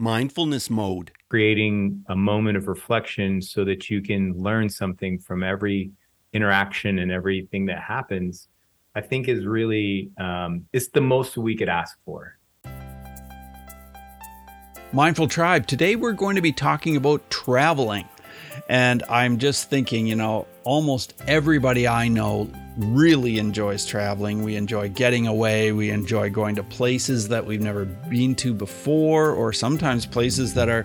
mindfulness mode. Creating a moment of reflection so that you can learn something from every interaction and everything that happens, I think is really um, it's the most we could ask for. Mindful Tribe, today we're going to be talking about traveling. And I'm just thinking, you know, almost everybody I know really enjoys traveling. We enjoy getting away. We enjoy going to places that we've never been to before, or sometimes places that are,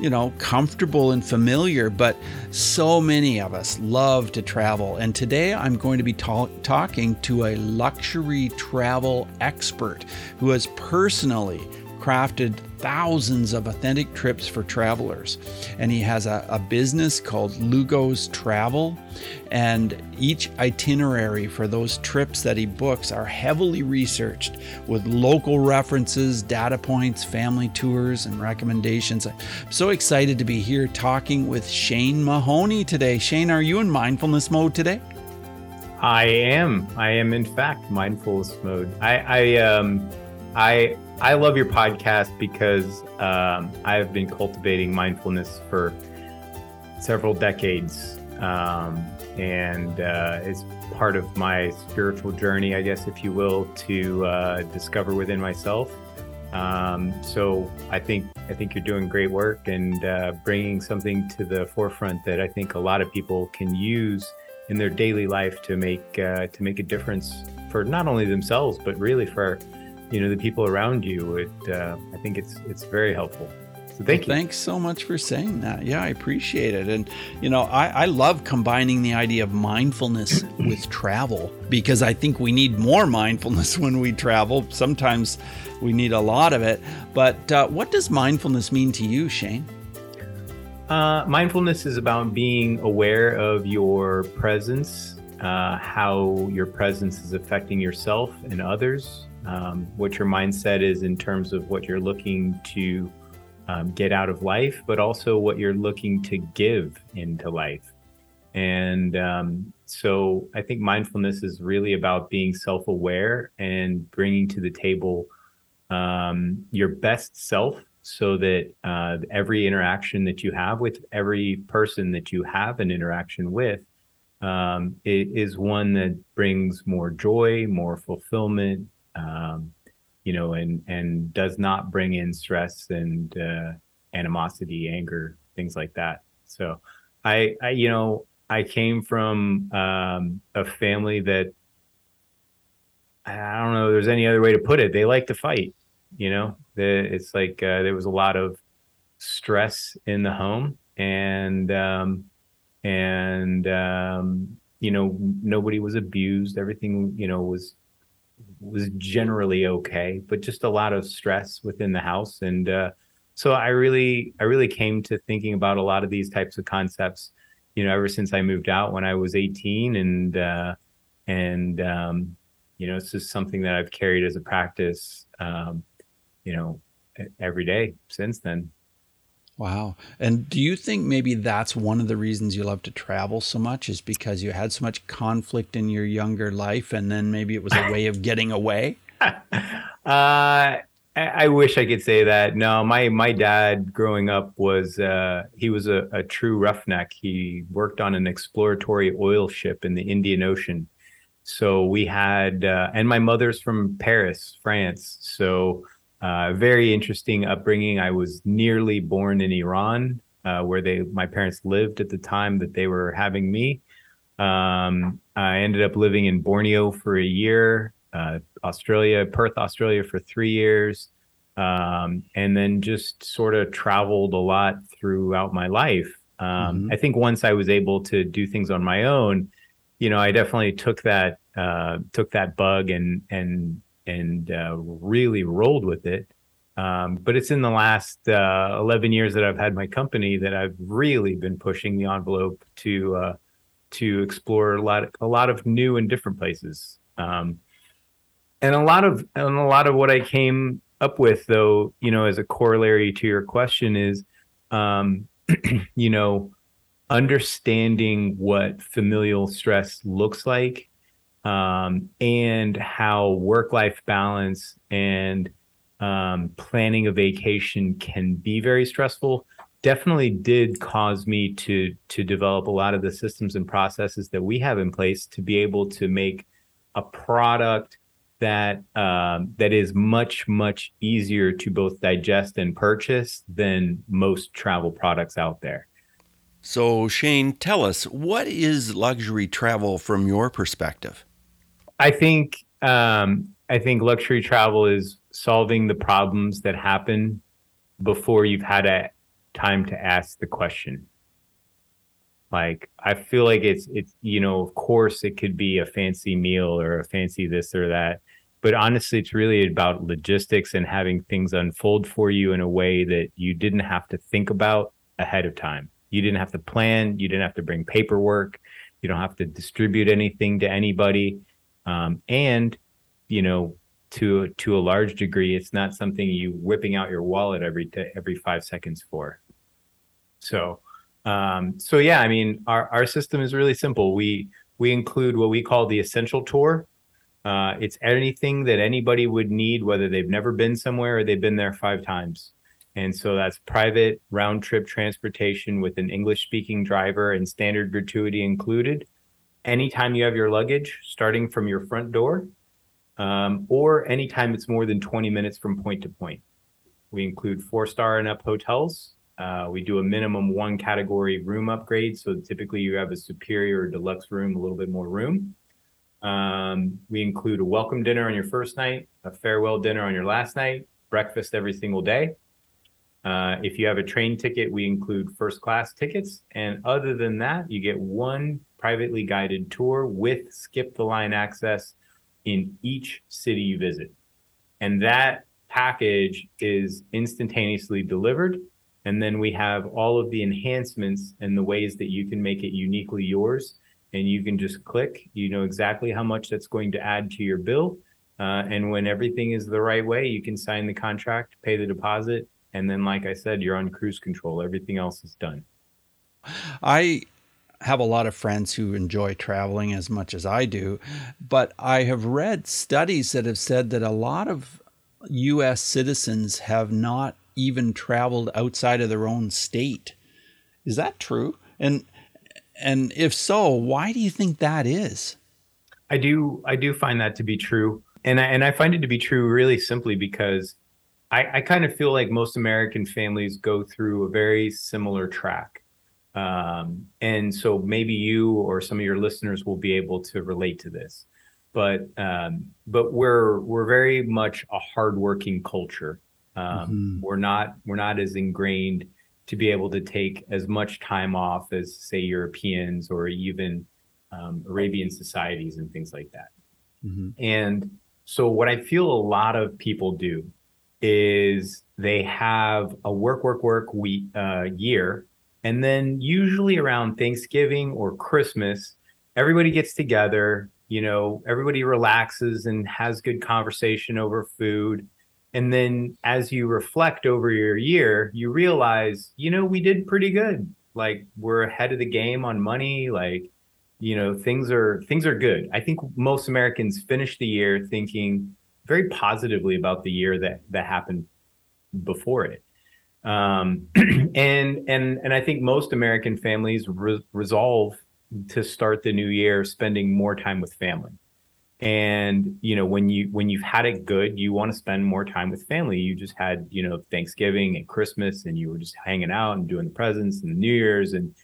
you know, comfortable and familiar. But so many of us love to travel. And today I'm going to be ta- talking to a luxury travel expert who has personally crafted thousands of authentic trips for travelers. And he has a, a, business called Lugos Travel. And each itinerary for those trips that he books are heavily researched with local references, data points, family tours, and recommendations. I'm so excited to be here talking with Shane Mahoney today. Shane, are you in mindfulness mode today? I am. I am, in fact, mindfulness mode. I, I, um, I I love your podcast because um, I've been cultivating mindfulness for several decades. Um, and uh, it's part of my spiritual journey, I guess, if you will, to uh, discover within myself. Um, so I think I think you're doing great work and uh, bringing something to the forefront that I think a lot of people can use in their daily life to make uh, to make a difference for not only themselves but really for you know the people around you it uh, i think it's it's very helpful. So thank well, you. thanks so much for saying that. Yeah i appreciate it. And you know i, I love combining the idea of mindfulness with travel because i think we need more mindfulness when we travel. Sometimes we need a lot of it. But uh, what does mindfulness mean to you shane? Uh, mindfulness is about being aware of your presence uh, how your presence is affecting yourself and others um, what your mindset is in terms of what you're looking to um, get out of life, but also what you're looking to give into life. And um, so I think mindfulness is really about being self aware and bringing to the table um, your best self so that uh, every interaction that you have with every person that you have an interaction with um, is one that brings more joy, more fulfillment, um, you know, and and does not bring in stress and uh, animosity, anger, things like that. So, I, I you know, I came from um, a family that I don't know. There's any other way to put it. They like to fight. You know, it's like uh, there was a lot of stress in the home, and um, and um, you know, nobody was abused. Everything you know was was generally okay, but just a lot of stress within the house. And uh, so I really, I really came to thinking about a lot of these types of concepts, you know, ever since I moved out when I was 18, and uh, and um, you know, it's just something that I've carried as a practice, um, you know, every day since then. Wow. And do you think maybe that's one of the reasons you love to travel so much is because you had so much conflict in your younger life and then maybe it was a way of getting away? uh, I wish I could say that. No, my my dad growing up was uh, he was a, a, true roughneck. He worked on an exploratory oil ship in the Indian Ocean. So we had, uh, and my mother's from Paris, France. So uh, very interesting upbringing. I was nearly born in Iran, uh, where they my parents lived at the time that they were having me. Um, I ended up living in Borneo for a year, uh, Australia, Perth, Australia for three years, um, and then just sort of traveled a lot throughout my life. Um, mm-hmm. I think once I was able to do things on my own, you know, I definitely took that uh, took that bug and and and uh, really rolled with it. Um, but it's in the last uh, 11 years that I've had my company that I've really been pushing the envelope to uh, to explore a lot a lot of new and different places. Um, and a lot of and a lot of what I came up with, though, you know, as a corollary to your question, is um, you know understanding what familial stress looks like um, and how work life balance and um, planning a vacation can be very stressful definitely did cause me to to develop a lot of the systems and processes that we have in place to be able to make a product that um, that is much much easier to both digest and purchase than most travel products out there. So Shane, tell us what is luxury travel from your perspective. I think um, I think luxury travel is solving the problems that happen before you've had a time to ask the question. Like I feel like it's it's you know of course it could be a fancy meal or a fancy this or that, but honestly it's really about logistics and having things unfold for you in a way that you didn't have to think about ahead of time. You didn't have to plan. You didn't have to bring paperwork. You don't have to distribute anything to anybody. Um, and you know, to to a large degree, it's not something you whipping out your wallet every t- every five seconds for. So, um, so yeah, I mean, our our system is really simple. We we include what we call the essential tour. Uh, it's anything that anybody would need, whether they've never been somewhere or they've been there five times. And so that's private round trip transportation with an English speaking driver and standard gratuity included. Anytime you have your luggage, starting from your front door, um, or anytime it's more than 20 minutes from point to point. We include four star and up hotels. Uh, we do a minimum one category room upgrade. So typically you have a superior or deluxe room, a little bit more room. Um, we include a welcome dinner on your first night, a farewell dinner on your last night, breakfast every single day. Uh, if you have a train ticket, we include first class tickets. And other than that, you get one privately guided tour with skip the line access in each city you visit. And that package is instantaneously delivered. And then we have all of the enhancements and the ways that you can make it uniquely yours. And you can just click, you know exactly how much that's going to add to your bill. Uh, and when everything is the right way, you can sign the contract, pay the deposit, and then, like I said, you're on cruise control. Everything else is done. I have a lot of friends who enjoy traveling as much as I do, but I have read studies that have said that a lot of US citizens have not even traveled outside of their own state. Is that true? And and if so, why do you think that is? I do I do find that to be true. And I, and I find it to be true really simply because I, I kind of feel like most American families go through a very similar track um, and so maybe you or some of your listeners will be able to relate to this. But um, but we're we're very much a hardworking culture. Um, mm-hmm. We're not we're not as ingrained to be able to take as much time off as say Europeans or even um, Arabian societies and things like that. Mm-hmm. And so what I feel a lot of people do is they have a work work work week uh, year and then usually around Thanksgiving or Christmas, everybody gets together, you know, everybody relaxes and has good conversation over food. And then as you reflect over your year, you realize, you know, we did pretty good. Like we're ahead of the game on money, like you know, things are things are good. I think most Americans finish the year thinking very positively about the year that that happened before it. Um, and and and I think most American families re- resolve to start the new year spending more time with family. And you know when you when you've had it good, you want to spend more time with family. You just had you know Thanksgiving and Christmas, and you were just hanging out and doing the presents and the New Year's and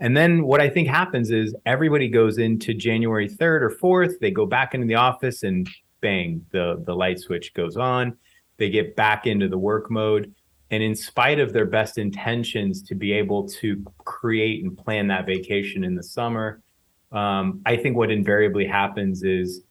and then what I think happens is everybody goes into January 3rd or 4th, they go back into the office and bang, the the light switch goes on. They get back into the work mode and in spite of their best intentions to be able to create and plan that vacation in the summer um, i think what invariably happens is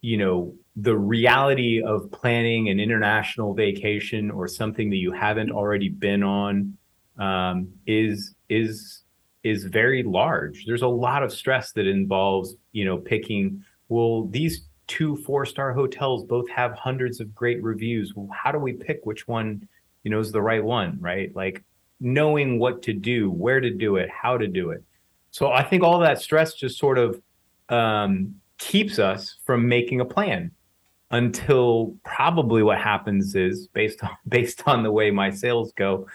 you know the reality of planning an international vacation or something that you haven't already been on um, is is is very large there's a lot of stress that involves you know picking well these two four star hotels both have hundreds of great reviews. Well, how do we pick which one you know is the right one right? Like knowing what to do where to do it how to do it. So i think all that stress just sort of um, keeps us from making a plan until probably what happens is based on based on the way my sales go,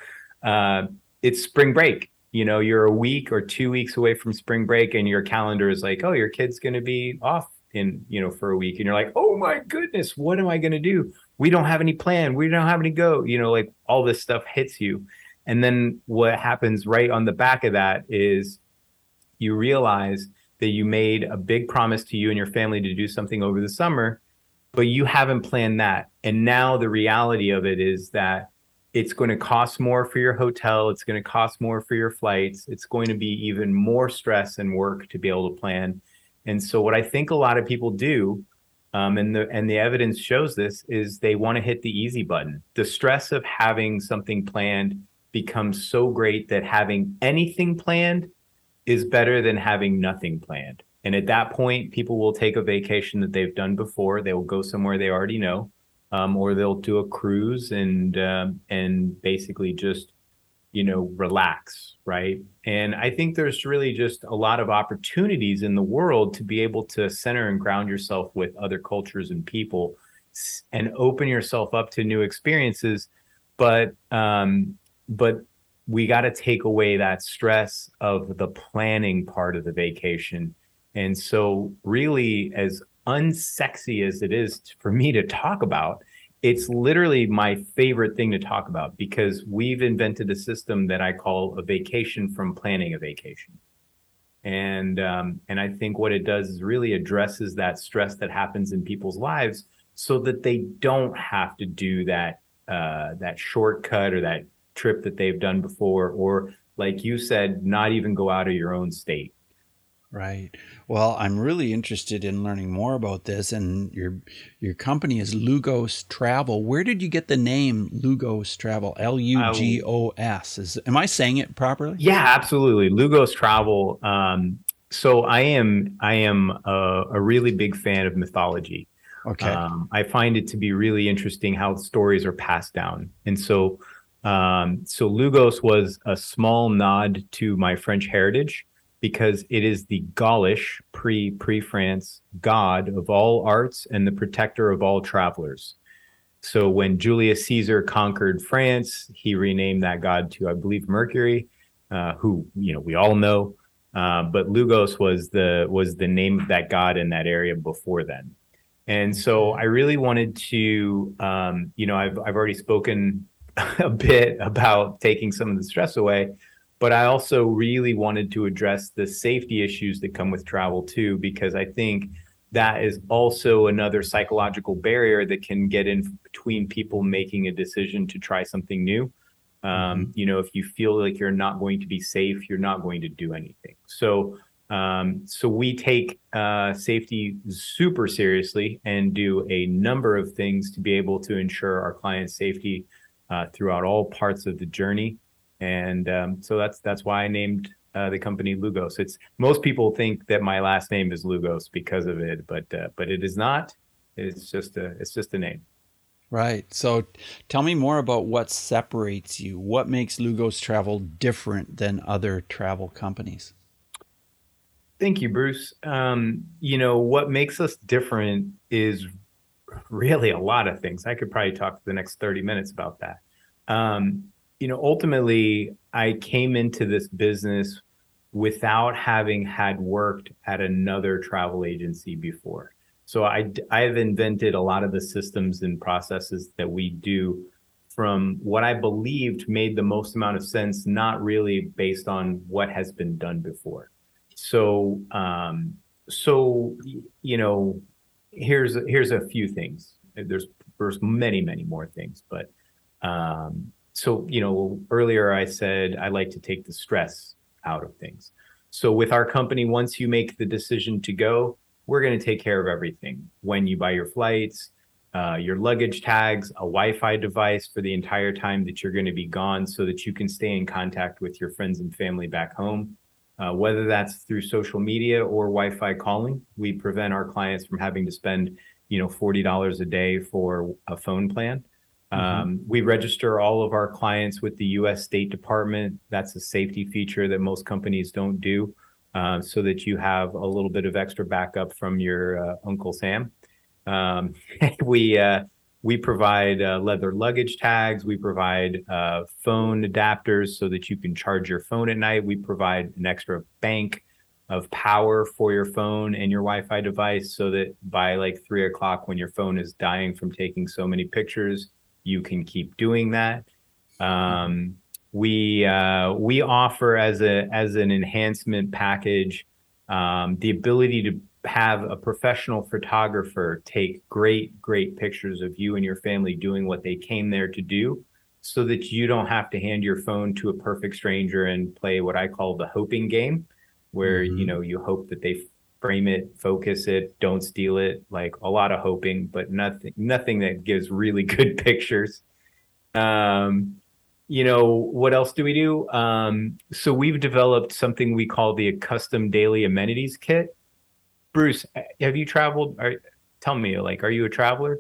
uh, it's spring break. You know, you're a week or two weeks away from spring break, and your calendar is like, oh, your kid's going to be off in you know for a week, and you're like, oh my goodness, what am I going to do? We don't have any plan. We don't have any go. You know, like all this stuff hits you, and then what happens right on the back of that is you realize that you made a big promise to you and your family to do something over the summer, but you haven't planned that. And now the reality of it is that it's going to cost more for your hotel, it's going to cost more for your flights, it's going to be even more stress and work to be able to plan. And so what I think a lot of people do um, and the and the evidence shows this is they want to hit the easy button. The stress of having something planned becomes so great that having anything planned is better than having nothing planned. And at that point, people will take a vacation that they've done before. They will go somewhere they already know, um, or they'll do a cruise and um, and basically just you know relax, right? And I think there's really just a lot of opportunities in the world to be able to center and ground yourself with other cultures and people, and open yourself up to new experiences. But um, but we got to take away that stress of the planning part of the vacation. And so, really, as unsexy as it is for me to talk about, it's literally my favorite thing to talk about because we've invented a system that I call a vacation from planning a vacation. And um, and I think what it does is really addresses that stress that happens in people's lives so that they don't have to do that uh, that shortcut or that trip that they've done before, or like you said, not even go out of your own state. Right. Well, I'm really interested in learning more about this. And your your company is Lugos Travel. Where did you get the name Lugos Travel? L U G O S. Is am I saying it properly? Yeah, absolutely. Lugos Travel. Um, so I am I am a, a, really big fan of mythology. Okay. Um, I find it to be really interesting how stories are passed down, and so um, so Lugos was a small nod to my French heritage because it is the Gaulish pre pre France god of all arts and the protector of all travelers. So when Julius Caesar conquered France, he renamed that god to I believe Mercury, uh, who you know we all know. Uh, but Lugos was the was the name of that god in that area before then. And so I really wanted to, um, you know, I've I've already spoken a bit about taking some of the stress away, but I also really wanted to address the safety issues that come with travel too, because I think that is also another psychological barrier that can get in between people making a decision to try something new. Um, mm-hmm. you know, if you feel like you're not going to be safe, you're not going to do anything. So, um, so we take uh, safety super seriously and do a number of things to be able to ensure our clients' safety uh, throughout all parts of the journey. And um, so that's that's why I named uh, the company Lugos. It's most people think that my last name is Lugos because of it, but uh, but it is not. It's just a it's just a name. Right. So tell me more about what separates you. What makes Lugos Travel different than other travel companies? Thank you, Bruce. Um, you know, what makes us different is really a lot of things. I could probably talk for the next 30 minutes about that. Um, you know, ultimately, I came into this business without having had worked at another travel agency before. So I, I've invented a lot of the systems and processes that we do from what I believed made the most amount of sense, not really based on what has been done before. So, um, so you know, here's here's a few things. There's there's many many more things, but um, so you know earlier I said I like to take the stress out of things. So with our company, once you make the decision to go, we're going to take care of everything. When you buy your flights, uh, your luggage tags, a Wi-Fi device for the entire time that you're going to be gone, so that you can stay in contact with your friends and family back home uh, whether that's through social media or Wi-Fi calling. We prevent our clients from having to spend, you know, forty dollars a day for a phone plan. Mm-hmm. Um, we register all of our clients with the U.S. State Department. That's a safety feature that most companies don't do, uh, so that you have a little bit of extra backup from your uh, Uncle Sam. Um, we uh, we provide uh, leather luggage tags. We provide uh, phone adapters so that you can charge your phone at night. We provide an extra bank of power for your phone and your Wi-Fi device, so that by like three o'clock, when your phone is dying from taking so many pictures, you can keep doing that. Um, we uh, we offer as a as an enhancement package um, the ability to have a professional photographer take great great pictures of you and your family doing what they came there to do so that you don't have to hand your phone to a perfect stranger and play what I call the hoping game where mm-hmm. you know you hope that they frame it focus it don't steal it like a lot of hoping but nothing nothing that gives really good pictures. Um you know what else do we do? Um, so we've developed something we call the custom daily amenities kit. Bruce have you traveled? Are, tell me like are you a traveler?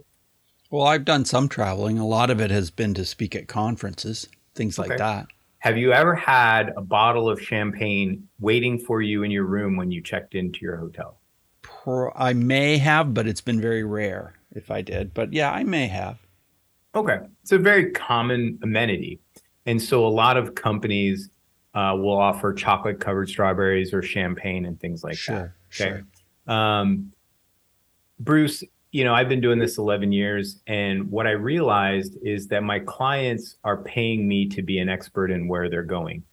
Well i've done some traveling. A lot of it has been to speak at conferences things okay. like that have you ever had a bottle of champagne waiting for you in your room when you checked into your hotel i may have but it's been very rare if i did but yeah i may have Okay. It's a very common amenity. And so a lot of companies uh, will offer chocolate covered strawberries or champagne and things like sure, that. Okay. Sure. Um, Bruce, you know, I've been doing this 11 years. And what I realized is that my clients are paying me to be an expert in where they're going.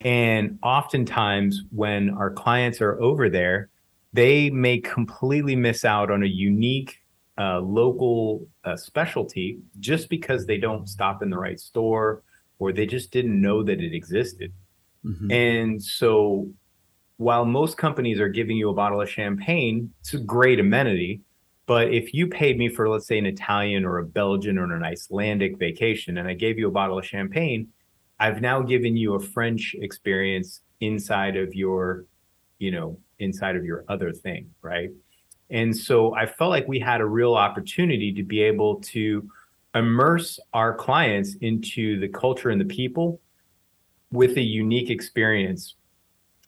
And oftentimes, when our clients are over there, they may completely miss out on a unique uh, local uh, specialty just because they don't stop in the right store or they just didn't know that it existed. Mm-hmm. And so while most companies are giving you a bottle of champagne, it's a great amenity. But if you paid me for, let's say, an Italian or a Belgian or an Icelandic vacation, and I gave you a bottle of champagne, I've now given you a French experience inside of your, you know, inside of your other thing, right? And so I felt like we had a real opportunity to be able to immerse our clients into the culture and the people with a unique experience.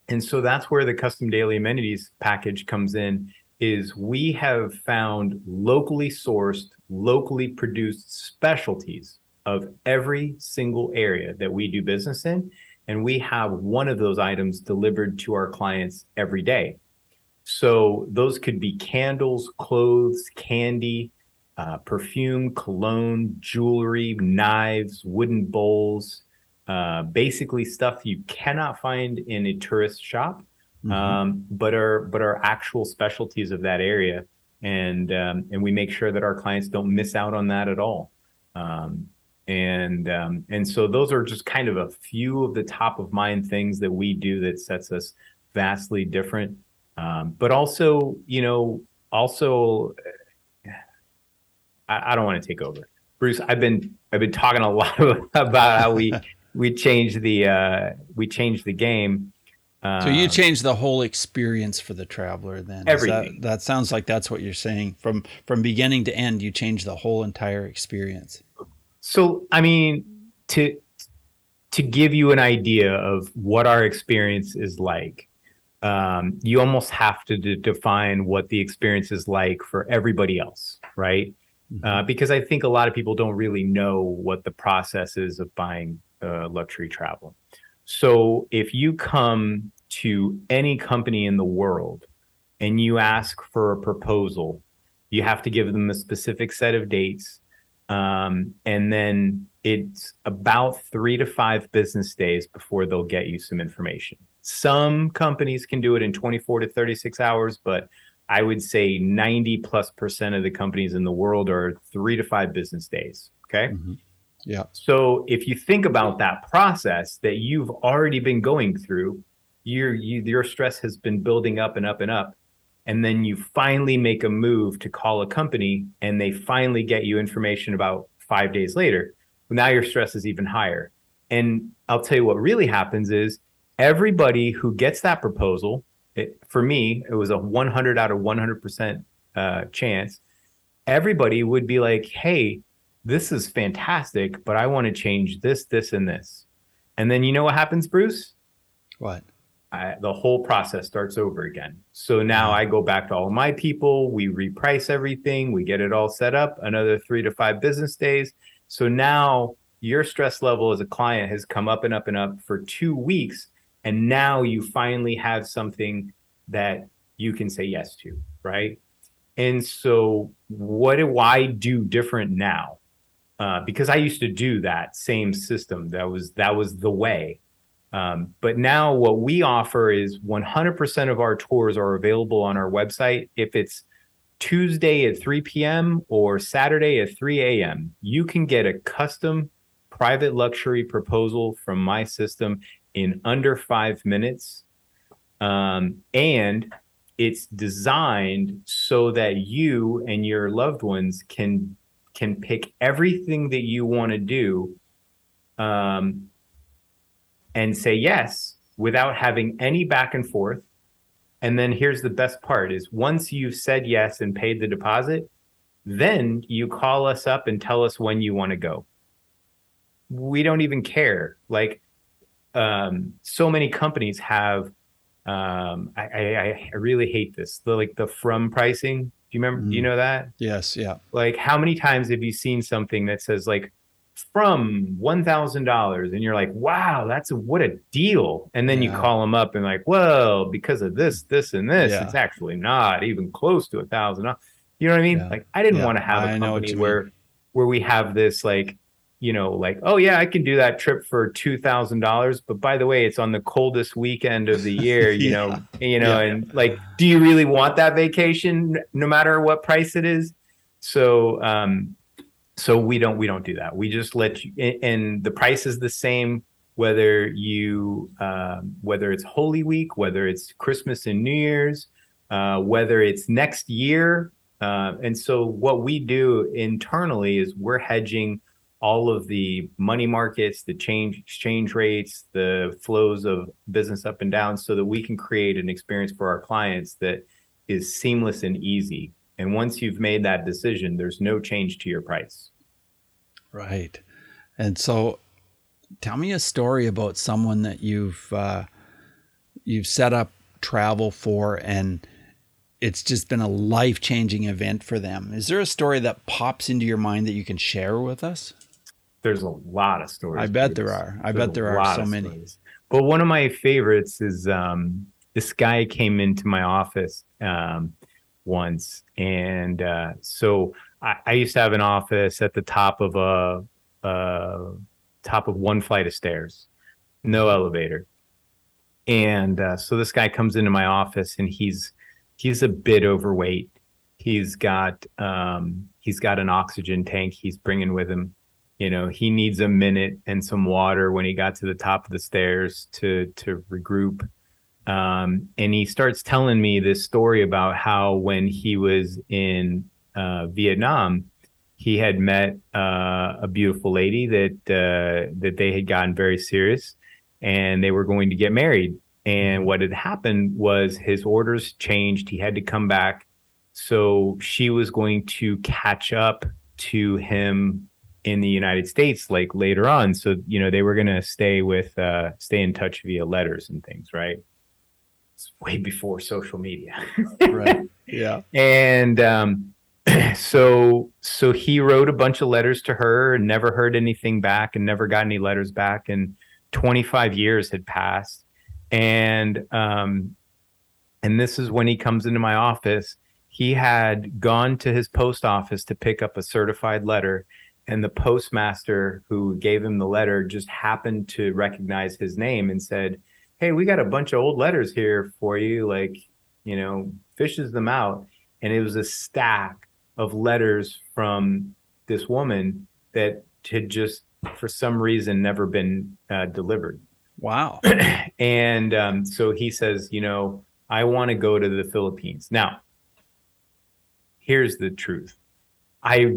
And so that's where the custom daily amenities package comes in is we have found locally sourced, locally produced specialties of every single area that we do business in and we have one of those items delivered to our clients every day. So those could be candles, clothes, candy, uh, perfume, cologne, jewelry, knives, wooden bowls, uh, basically stuff you cannot find in a tourist shop, mm-hmm. um, but are but are actual specialties of that area, and um, and we make sure that our clients don't miss out on that at all. Um, and um, and so those are just kind of a few of the top of mind things that we do that sets us vastly different um, but also, you know, also, I, I don't want to take over, Bruce. I've been I've been talking a lot about how we we changed the uh, we changed the game. Um, so you um, changed the whole experience for the traveler then. Everything. That, that, sounds like that's what you're saying. From from beginning to end, you change the whole entire experience. So I mean, to to give you an idea of what our experience is like, um, you almost have to d- define what the experience is like for everybody else, right? Mm-hmm. Uh, because I think a lot of people don't really know what the process is of buying uh, luxury travel. So if you come to any company in the world and you ask for a proposal, you have to give them a specific set of dates. Um, and then it's about three to five business days before they'll get you some information. Some companies can do it in 24 to 36 hours, but I would say 90 plus percent of the companies in the world are three to five business days. Okay. Mm-hmm. Yeah. So if you think about that process that you've already been going through, your you, your stress has been building up and up and up, and then you finally make a move to call a company, and they finally get you information about five days later. Now your stress is even higher. And I'll tell you what really happens is everybody who gets that proposal, it, for me, it was a 100 out of 100% uh, chance. Everybody would be like, hey, this is fantastic, but I want to change this, this, and this. And then you know what happens, Bruce? What? I, the whole process starts over again. So now mm. I go back to all my people. We reprice everything. We get it all set up. Another three to five business days. So now your stress level as a client has come up and up and up for two weeks. And now you finally have something that you can say yes to, right? And so, what do I do different now? Uh, because I used to do that same system. That was that was the way. Um, but now what we offer is 100% of our tours are available on our website. If it's Tuesday at 3 p.m. or Saturday at 3 a.m., you can get a custom private luxury proposal from my system in under five minutes. Um, and it's designed so that you and your loved ones can can pick everything that you want to do um, and say yes without having any back and forth. And then here's the best part is once you've said yes and paid the deposit, then you call us up and tell us when you want to go. We don't even care. Like um, so many companies have um, I, I, I really hate this. The like the from pricing. Do you remember? Mm. Do you know that? Yes. Yeah. Like how many times have you seen something that says like from one thousand dollars, and you're like, wow, that's a, what a deal. And then yeah. you call them up and like, well, because of this, this, and this, yeah. it's actually not even close to a thousand. You know what I mean? Yeah. Like I didn't want to have a company where where we have this like you know, like, oh yeah, I can do that trip for two thousand dollars, but by the way, it's on the coldest weekend of the year, you yeah. know, you know, yeah. and like, do you really want that vacation, no matter what price it is? So, um, so we don't we don't do that. We just let you, and the price is the same whether you um, whether it's Holy Week, whether it's Christmas and New Year's, uh, whether it's next year. Uh, and so, what we do internally is we're hedging all of the money markets, the change exchange rates, the flows of business up and down so that we can create an experience for our clients that is seamless and easy. And once you've made that decision, there's no change to your price. Right. And so tell me a story about someone that you've uh, you've set up travel for and it's just been a life-changing event for them. Is there a story that pops into your mind that you can share with us? There's a lot of stories. I bet there are. I bet there are so many. Stories. But one of my favorites is um, this guy came into my office um, once, and uh, so I, I, used to have an office at the top of a, a top of one flight of stairs, no elevator, and uh, so this guy comes into my office, and he's he's a bit overweight. He's got um, he's got an oxygen tank he's bringing with him you know he needs a minute and some water when he got to the top of the stairs to to regroup. Um, and he starts telling me this story about how when he was in uh, Vietnam he had met uh, a beautiful lady that uh, that they had gotten very serious and they were going to get married. And what had happened was his orders changed. He had to come back. So she was going to catch up to him in the United States like later on. So, you know, they were going to stay with, uh, stay in touch via letters and things, right? It's way before social media. right. Yeah. And, um, so, so he wrote a bunch of letters to her and never heard anything back and never got any letters back. And 25 years had passed. And, um, and this is when he comes into my office. He had gone to his post office to pick up a certified letter and the postmaster who gave him the letter just happened to recognize his name and said, "Hey, we got a bunch of old letters here for you. Like, you know, fishes them out." And it was a stack of letters from this woman that had just, for some reason, never been uh, delivered. Wow. and um, so he says, you know, I want to go to the Philippines now. Here's the truth I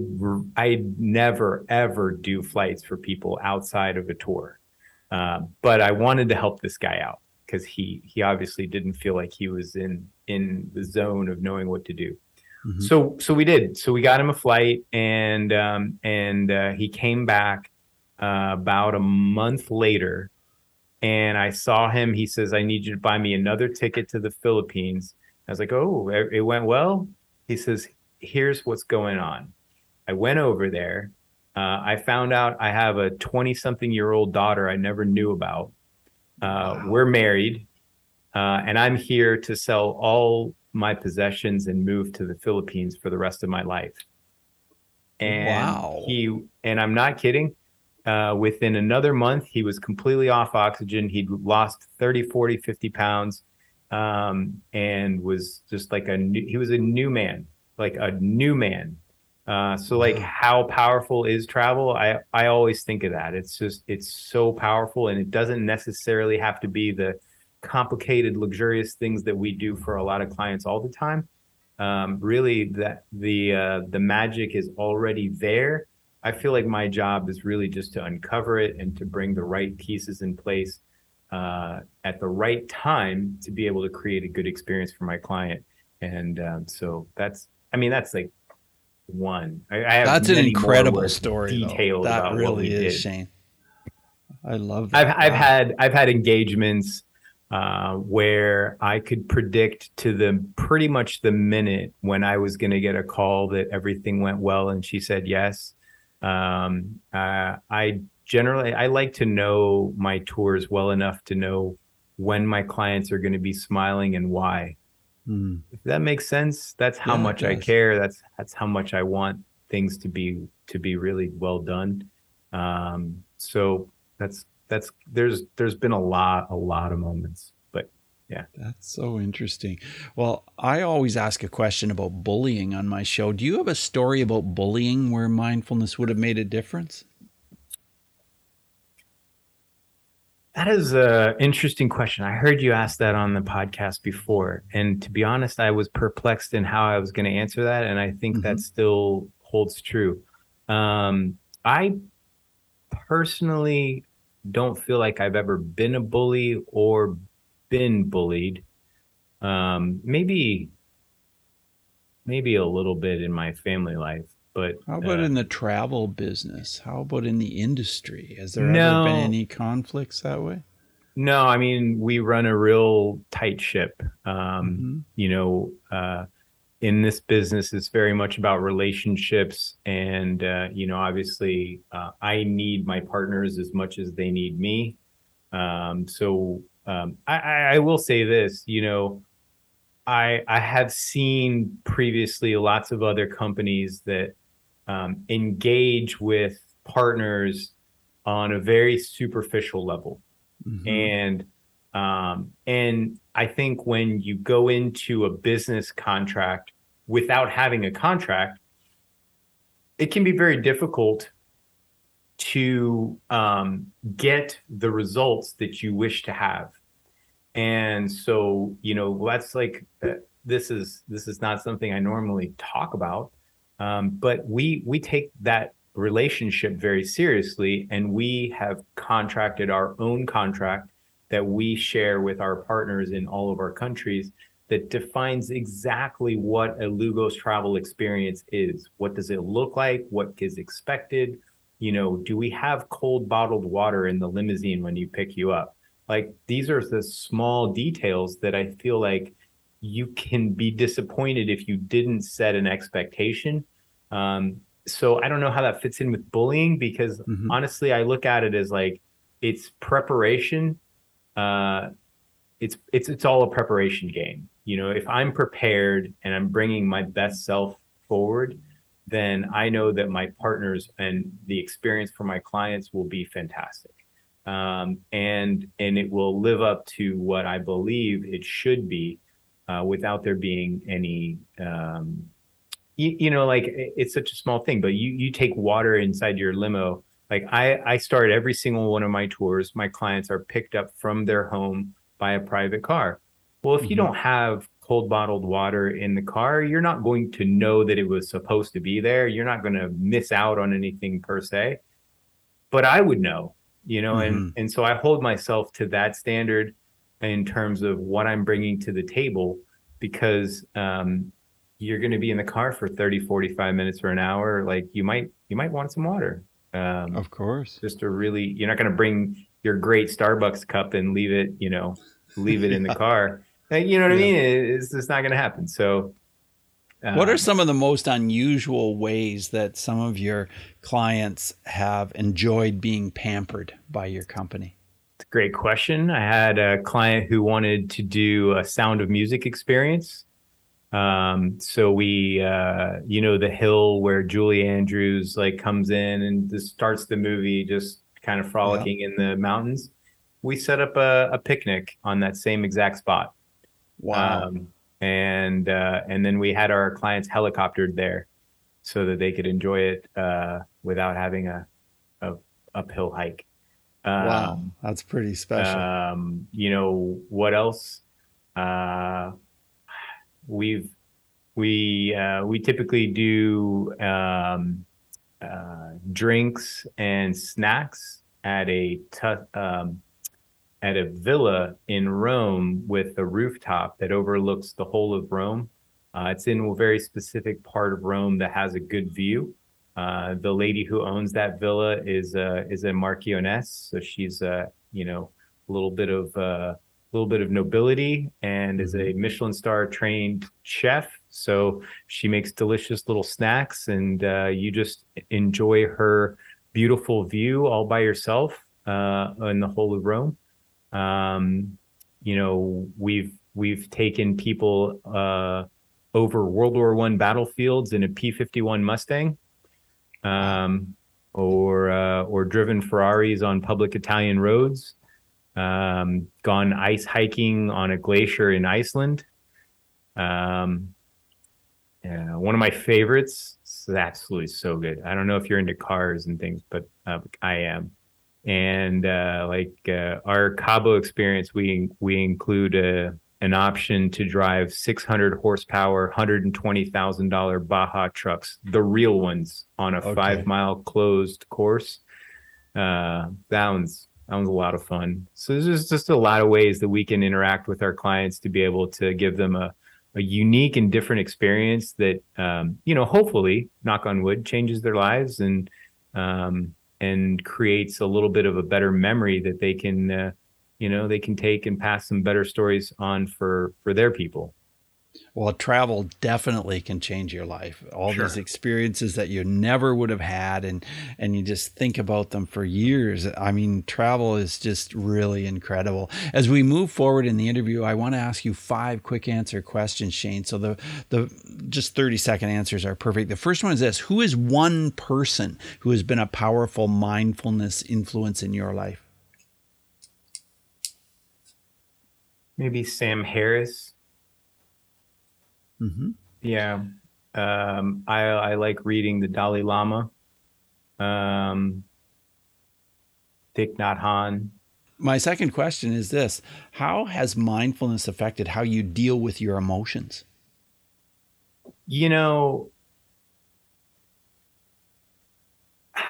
I never ever do flights for people outside of a tour, uh, but I wanted to help this guy out because he he obviously didn't feel like he was in in the zone of knowing what to do. Mm-hmm. So so we did. So we got him a flight, and um, and uh, he came back uh, about a month later, and I saw him. He says, "I need you to buy me another ticket to the Philippines." I was like, "Oh, it went well." He says, "Here's what's going on." I went over there. Uh, I found out I have a 20 something year old daughter I never knew about. Uh, wow. We're married, uh, and I'm here to sell all my possessions and move to the Philippines for the rest of my life. And wow. he and I'm not kidding uh, within another month, he was completely off oxygen. He'd lost 30, 40, 50 pounds um, and was just like a new, he was a new man, like a new man. Uh, so like how powerful is travel? I, I always think of that. It's just, it's so powerful and it doesn't necessarily have to be the complicated, luxurious things that we do for a lot of clients all the time. Um, really that the, uh, the magic is already there I feel like my job is really just to uncover it and to bring the right pieces in place uh, at the right time to be able to create a good experience for my client. And um, so that's, I mean, that's like one. I, I that's an incredible story. That about really what we is, did. Shane. I love that. I've, I've had I've had engagements uh, where I could predict to the pretty much the minute when I was going to get a call that everything went well, and she said yes. Um, uh, I generally I like to know my tours well enough to know when my clients are going to be smiling and why. Mm. If that makes sense, that's how yeah, much I care. That's that's how much I want things to be to be really well done. Um, so that's that's there's there's been a lot a lot of moments but yeah. That's so interesting. Well, I always ask a question about bullying on my show. Do you have a story about bullying where mindfulness would have made a difference? That is an interesting question. I heard you ask that on the podcast before. And to be honest, I was perplexed in how I was going to answer that. And I think mm-hmm. that still holds true. Um, I personally don't feel like I've ever been a bully or been bullied. Um, maybe, maybe a little bit in my family life, but how about uh, in the travel business? How about in the industry? Has there no, ever been any conflicts that way? No, I mean we run a real tight ship. Um, mm-hmm. You know, uh, in this business, it's very much about relationships, and uh, you know, obviously, uh, I need my partners as much as they need me. Um, so um, I, I will say this, you know, I I have seen previously lots of other companies that um, engage with partners on a very superficial level, mm-hmm. and um, and I think when you go into a business contract without having a contract, it can be very difficult to um, get the results that you wish to have and so you know that's like uh, this is this is not something i normally talk about um, but we we take that relationship very seriously and we have contracted our own contract that we share with our partners in all of our countries that defines exactly what a lugos travel experience is what does it look like what is expected you know, do we have cold bottled water in the limousine when you pick you up? Like these are the small details that I feel like you can be disappointed if you didn't set an expectation. Um, so I don't know how that fits in with bullying because mm-hmm. honestly, I look at it as like it's preparation. Uh, it's it's it's all a preparation game. You know, if I'm prepared and I'm bringing my best self forward, then I know that my partners and the experience for my clients will be fantastic. Um, and and it will live up to what I believe it should be, uh, without there being any, um, you, you, know, like it's such a small thing. But you you take water inside your limo. Like I I start every single one of my tours. My clients are picked up from their home by a private car. Well, if you mm-hmm. don't have cold bottled water in the car, you're not going to know that it was supposed to be there. You're not going to miss out on anything per se. But I would know, you know, mm-hmm. and and so I hold myself to that standard in terms of what I'm bringing to the table because um, you're going to be in the car for 30 45 minutes or an hour like you might you might want some water um, of course just to really you're not going to bring your great Starbucks cup and leave it, you know, leave it in the car. Like, you know what yeah. I mean? It's just not going to happen. So, um, what are some of the most unusual ways that some of your clients have enjoyed being pampered by your company? It's a great question. I had a client who wanted to do a sound of music experience. Um, so we, uh, you know, the hill where Julie Andrews like comes in and just starts the movie, just kind of frolicking yeah. in the mountains. We set up a, a, picnic on that same exact spot. Wow. Um, and uh, and then we had our clients helicoptered there so that they could enjoy it uh, without having a, a uphill hike. Um, wow, that's pretty special. Um, you know what else? Uh, we've we uh, we typically do um, uh, drinks and snacks at a um, at a villa in Rome with a rooftop that overlooks the whole of Rome. Uh, it's in a very specific part of Rome that has a good view. Uh, the lady who owns that villa is uh, is a Marchioness, so she's a you know a little bit of uh, little bit of nobility and is a mm-hmm. Michelin star trained chef. So she makes delicious little snacks, and uh, you just enjoy her beautiful view all by yourself uh, in the whole of Rome. Um, you know, we've we've taken people uh, over World War One battlefields in a P fifty one Mustang, um, or uh, or driven Ferraris on public Italian roads um, gone ice hiking on a glacier in Iceland. Um, yeah, one of my favorites. It's absolutely so good. I don't know if you're into cars and things, but uh, I am. And uh, like uh, our Cabo experience, we we include a, an option to drive 600 horsepower, $120,000 Baja trucks, the real ones, on a okay. five mile closed course. Uh, that one's that was a lot of fun. So there's just a lot of ways that we can interact with our clients to be able to give them a, a unique and different experience that, um, you know, hopefully, knock on wood, changes their lives and um, and creates a little bit of a better memory that they can, uh, you know, they can take and pass some better stories on for for their people. Well, travel definitely can change your life. All sure. these experiences that you never would have had and and you just think about them for years. I mean, travel is just really incredible. As we move forward in the interview, I want to ask you five quick answer questions, Shane. So the the just 30 second answers are perfect. The first one is this, who is one person who has been a powerful mindfulness influence in your life? Maybe Sam Harris Mm-hmm. Yeah. Um, I, I like reading the Dalai Lama, um, Thich Nhat Hanh. My second question is this How has mindfulness affected how you deal with your emotions? You know,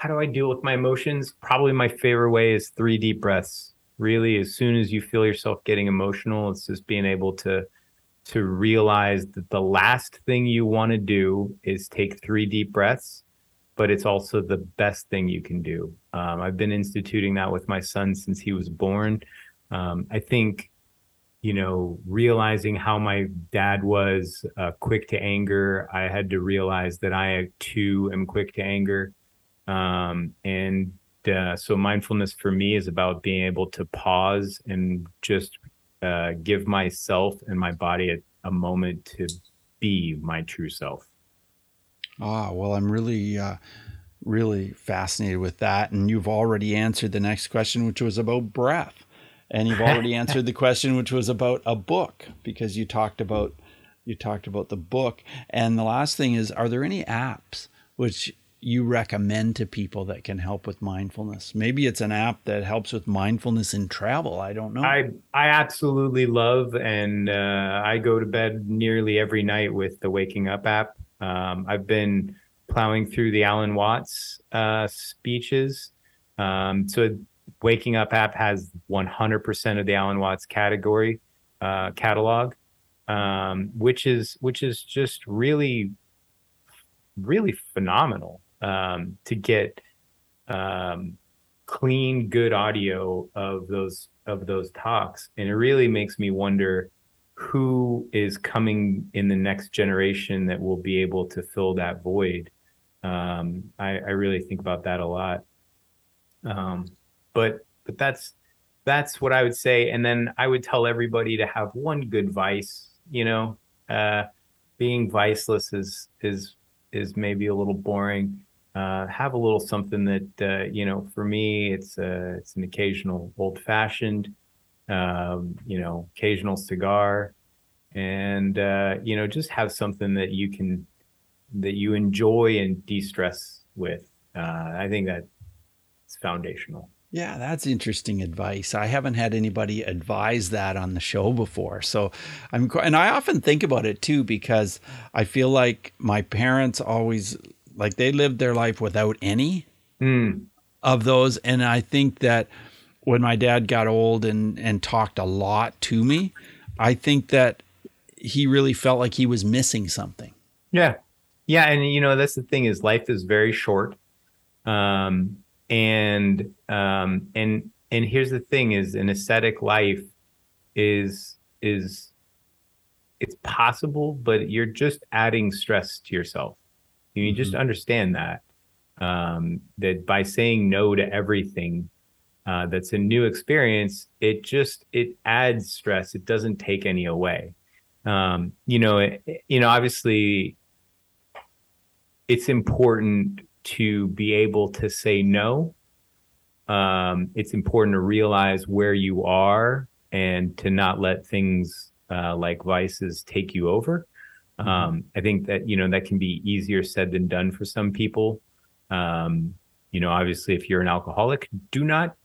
how do I deal with my emotions? Probably my favorite way is three deep breaths. Really, as soon as you feel yourself getting emotional, it's just being able to to realize that the last thing you want to do is take three deep breaths, but it's also the best thing you can do. Um, I've been instituting that with my son since he was born. Um, I think, you know, realizing how my dad was uh, quick to anger, I had to realize that I too am quick to anger. Um, and uh, so mindfulness for me is about being able to pause and just uh, give myself and my body a, a, moment to be my true self. Ah, well, I'm really, uh, really fascinated with that. And you've already answered the next question, which was about breath. And you've already answered the question, which was about a book, because you talked about you talked about the book. And the last thing is, are there any apps which you recommend to people that can help with mindfulness? Maybe it's an app that helps with mindfulness in travel. I don't know. I I absolutely love, and uh, I go to bed nearly every night with the Waking Up app. Um, I've been plowing through the Alan Watts uh, speeches. Um, so, Waking Up app has 100% of the Alan Watts category uh, catalog, um, which is which is just really really phenomenal um, to get um, clean, good audio of those of those talks, and it really makes me wonder who is coming in the next generation that will be able to fill that void. Um, I, I, really think about that a lot. Um, but but that's that's what I would say. And then I would tell everybody to have one good vice. You know, uh, being viceless is is is maybe a little boring. Uh, have a little something that uh, you know. For me, it's uh, it's an occasional old fashioned um, you know, occasional cigar, and uh, you know, just have something that you can that you enjoy and de-stress with. Uh, I think that it's foundational. Yeah, that's interesting advice. I haven't had anybody advise that on the show before. So I'm and I often think about it too because I feel like my parents always like they lived their life without any mm. of those and I think that when my dad got old and and talked a lot to me, I think that he really felt like he was missing something. Yeah. Yeah, and you know that's the thing is life is very short. Um and um and and here's the thing is an ascetic life is is it's possible but you're just adding stress to yourself you mm-hmm. just understand that um that by saying no to everything uh, that's a new experience, it just it adds stress. It doesn't take any away. Um, you know, it, you know, obviously, it's important to be able to say no. Um, it's important to realize where you are and to not let things uh, like vices take you over. Um, I think that you know that can be easier said than done for some people. Um, you know, obviously, if you're an alcoholic, do not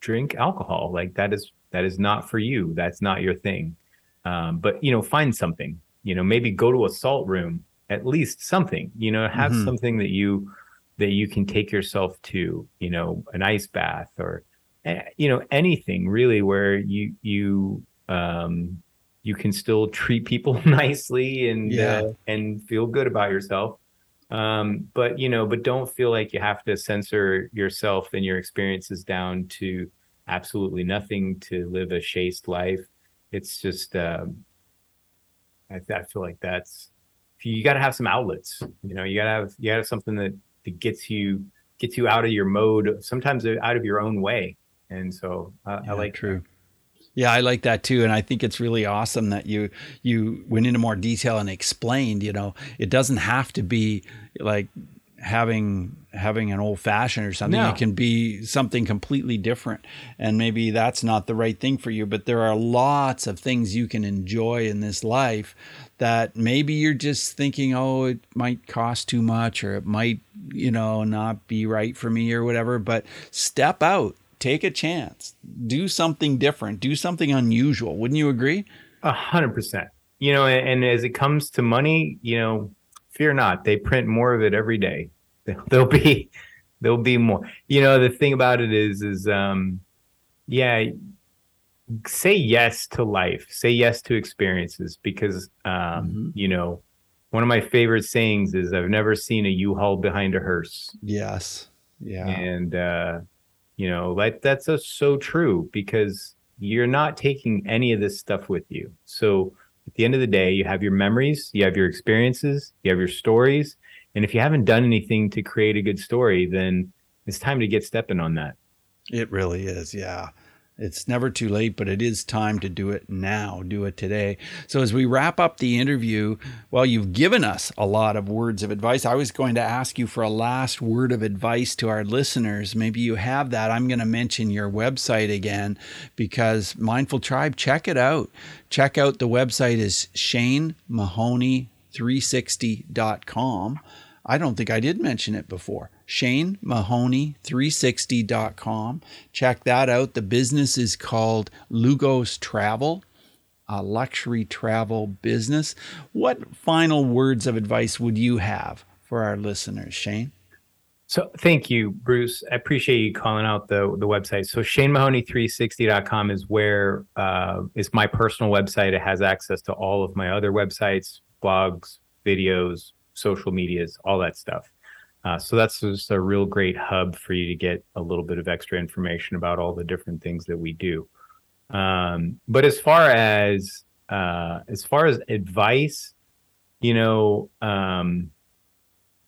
drink alcohol. Like that is that is not for you. That's not your thing. Um, but you know, find something. You know, maybe go to a salt room. At least something. You know, have mm-hmm. something that you that you can take yourself to. You know, an ice bath or eh, you know anything really where you you um, you can still treat people nicely and yeah. uh, and feel good about yourself um, but you know but don't feel like you have to censor yourself and your experiences down to absolutely nothing to live a chaste life it's just um, I, I feel like that's you got to have some outlets you know you got to have you got to have something that, that gets you gets you out of your mode sometimes out of your own way and so I, yeah, I like true that. Yeah, I like that too, and I think it's really awesome that you you went into more detail and explained. You know, it doesn't have to be like having having an old fashioned or something. No. It can be something completely different, and maybe that's not the right thing for you. But there are lots of things you can enjoy in this life that maybe you're just thinking, oh, it might cost too much, or it might you know not be right for me, or whatever. But step out take a chance, do something different, do something unusual. Wouldn't you agree? A hundred percent. You know, and, and, as it comes to money, you know, fear not. They print more of it every day. There'll be, there'll be more. You know, the thing about it is, is um, yeah, say yes to life. Say yes to experiences because, um, mm-hmm. you know, one of my favorite sayings is, "I've never seen a U-Haul behind a hearse." Yes. Yeah. And uh, you know, like that's a, so true because you're not taking any of this stuff with you. So at the end of the day, you have your memories, you have your experiences, you have your stories. And if you haven't done anything to create a good story, then it's time to get stepping on that. It really is. Yeah. It's never too late, but it is time to do it now. Do it today. So, as we wrap up the interview, well, you've given us a lot of words of advice. I was going to ask you for a last word of advice to our listeners. Maybe you have that. I'm going to mention your website again because Mindful Tribe, check it out. Check out the website is shanemahoney360.com. I don't think I did mention it before. ShaneMahoney360.com. Check that out. The business is called Lugos Travel, a luxury travel business. What final words of advice would you have for our listeners, Shane? So thank you, Bruce. I appreciate you calling out the the website. So ShaneMahoney360.com is where uh, is my personal website. It has access to all of my other websites, blogs, videos, social medias, all that stuff. Uh, so that's just a real great hub for you to get a little bit of extra information about all the different things that we do. Um, but as far as uh, as far as advice, you know, um,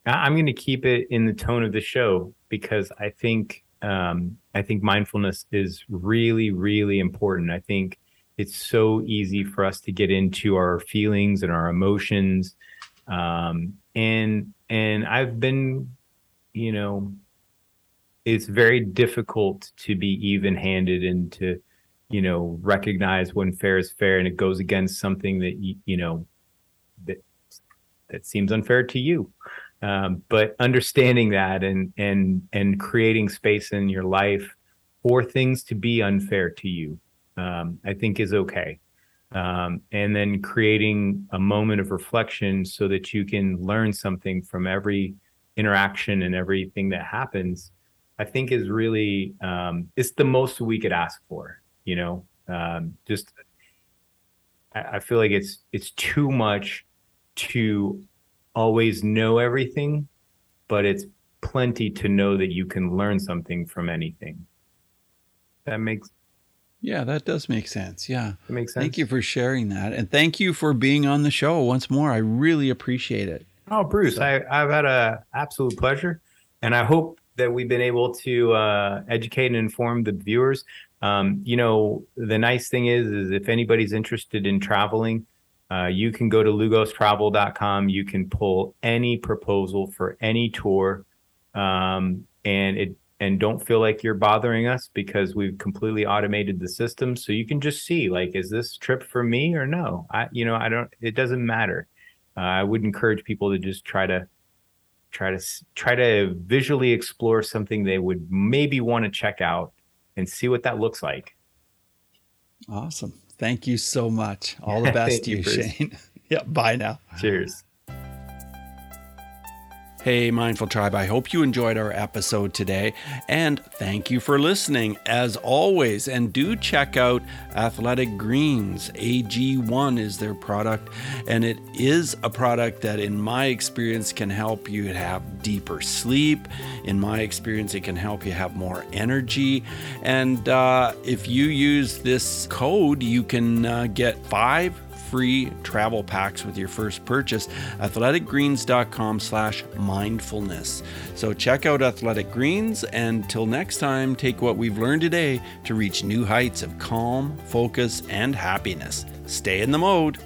I- I'm going to keep it in the tone of the show because I think um, I think mindfulness is really, really important. I think it's so easy for us to get into our feelings and our emotions, um, and and I've been, you know, it's very difficult to be even-handed and to, you know, recognize when fair is fair and it goes against something that you, you know that that seems unfair to you. Um, but understanding that and and and creating space in your life for things to be unfair to you um, i think is okay um, and then creating a moment of reflection so that you can learn something from every interaction and everything that happens i think is really um, it's the most we could ask for you know um, just I, I feel like it's it's too much to always know everything, but it's plenty to know that you can learn something from anything. That makes Yeah, that does make sense. Yeah. that makes sense. Thank you for sharing that. And thank you for being on the show once more. I really appreciate it. Oh, Bruce, I, I've had a absolute pleasure, and I hope that we've been able to uh, educate and inform the viewers. Um, you know, the nice thing is, is if anybody's interested in traveling, uh, you can go to lugostravel.com. You can pull any proposal for any tour, um, and it and don't feel like you're bothering us because we've completely automated the system. So you can just see like, is this trip for me or no? I, you know, I don't. It doesn't matter. Uh, I would encourage people to just try to try to try to visually explore something they would maybe want to check out and see what that looks like. Awesome. Thank you so much. All the best to you, you, Shane. yeah. Bye now. Cheers. Hey, Mindful Tribe, I hope you enjoyed our episode today. And thank you for listening, as always. And do check out Athletic Greens. AG1 is their product. And it is a product that, in my experience, can help you have deeper sleep. In my experience, it can help you have more energy. And uh, if you use this code, you can uh, get five free travel packs with your first purchase athleticgreens.com slash mindfulness. So check out athletic greens and till next time take what we've learned today to reach new heights of calm focus and happiness. Stay in the mode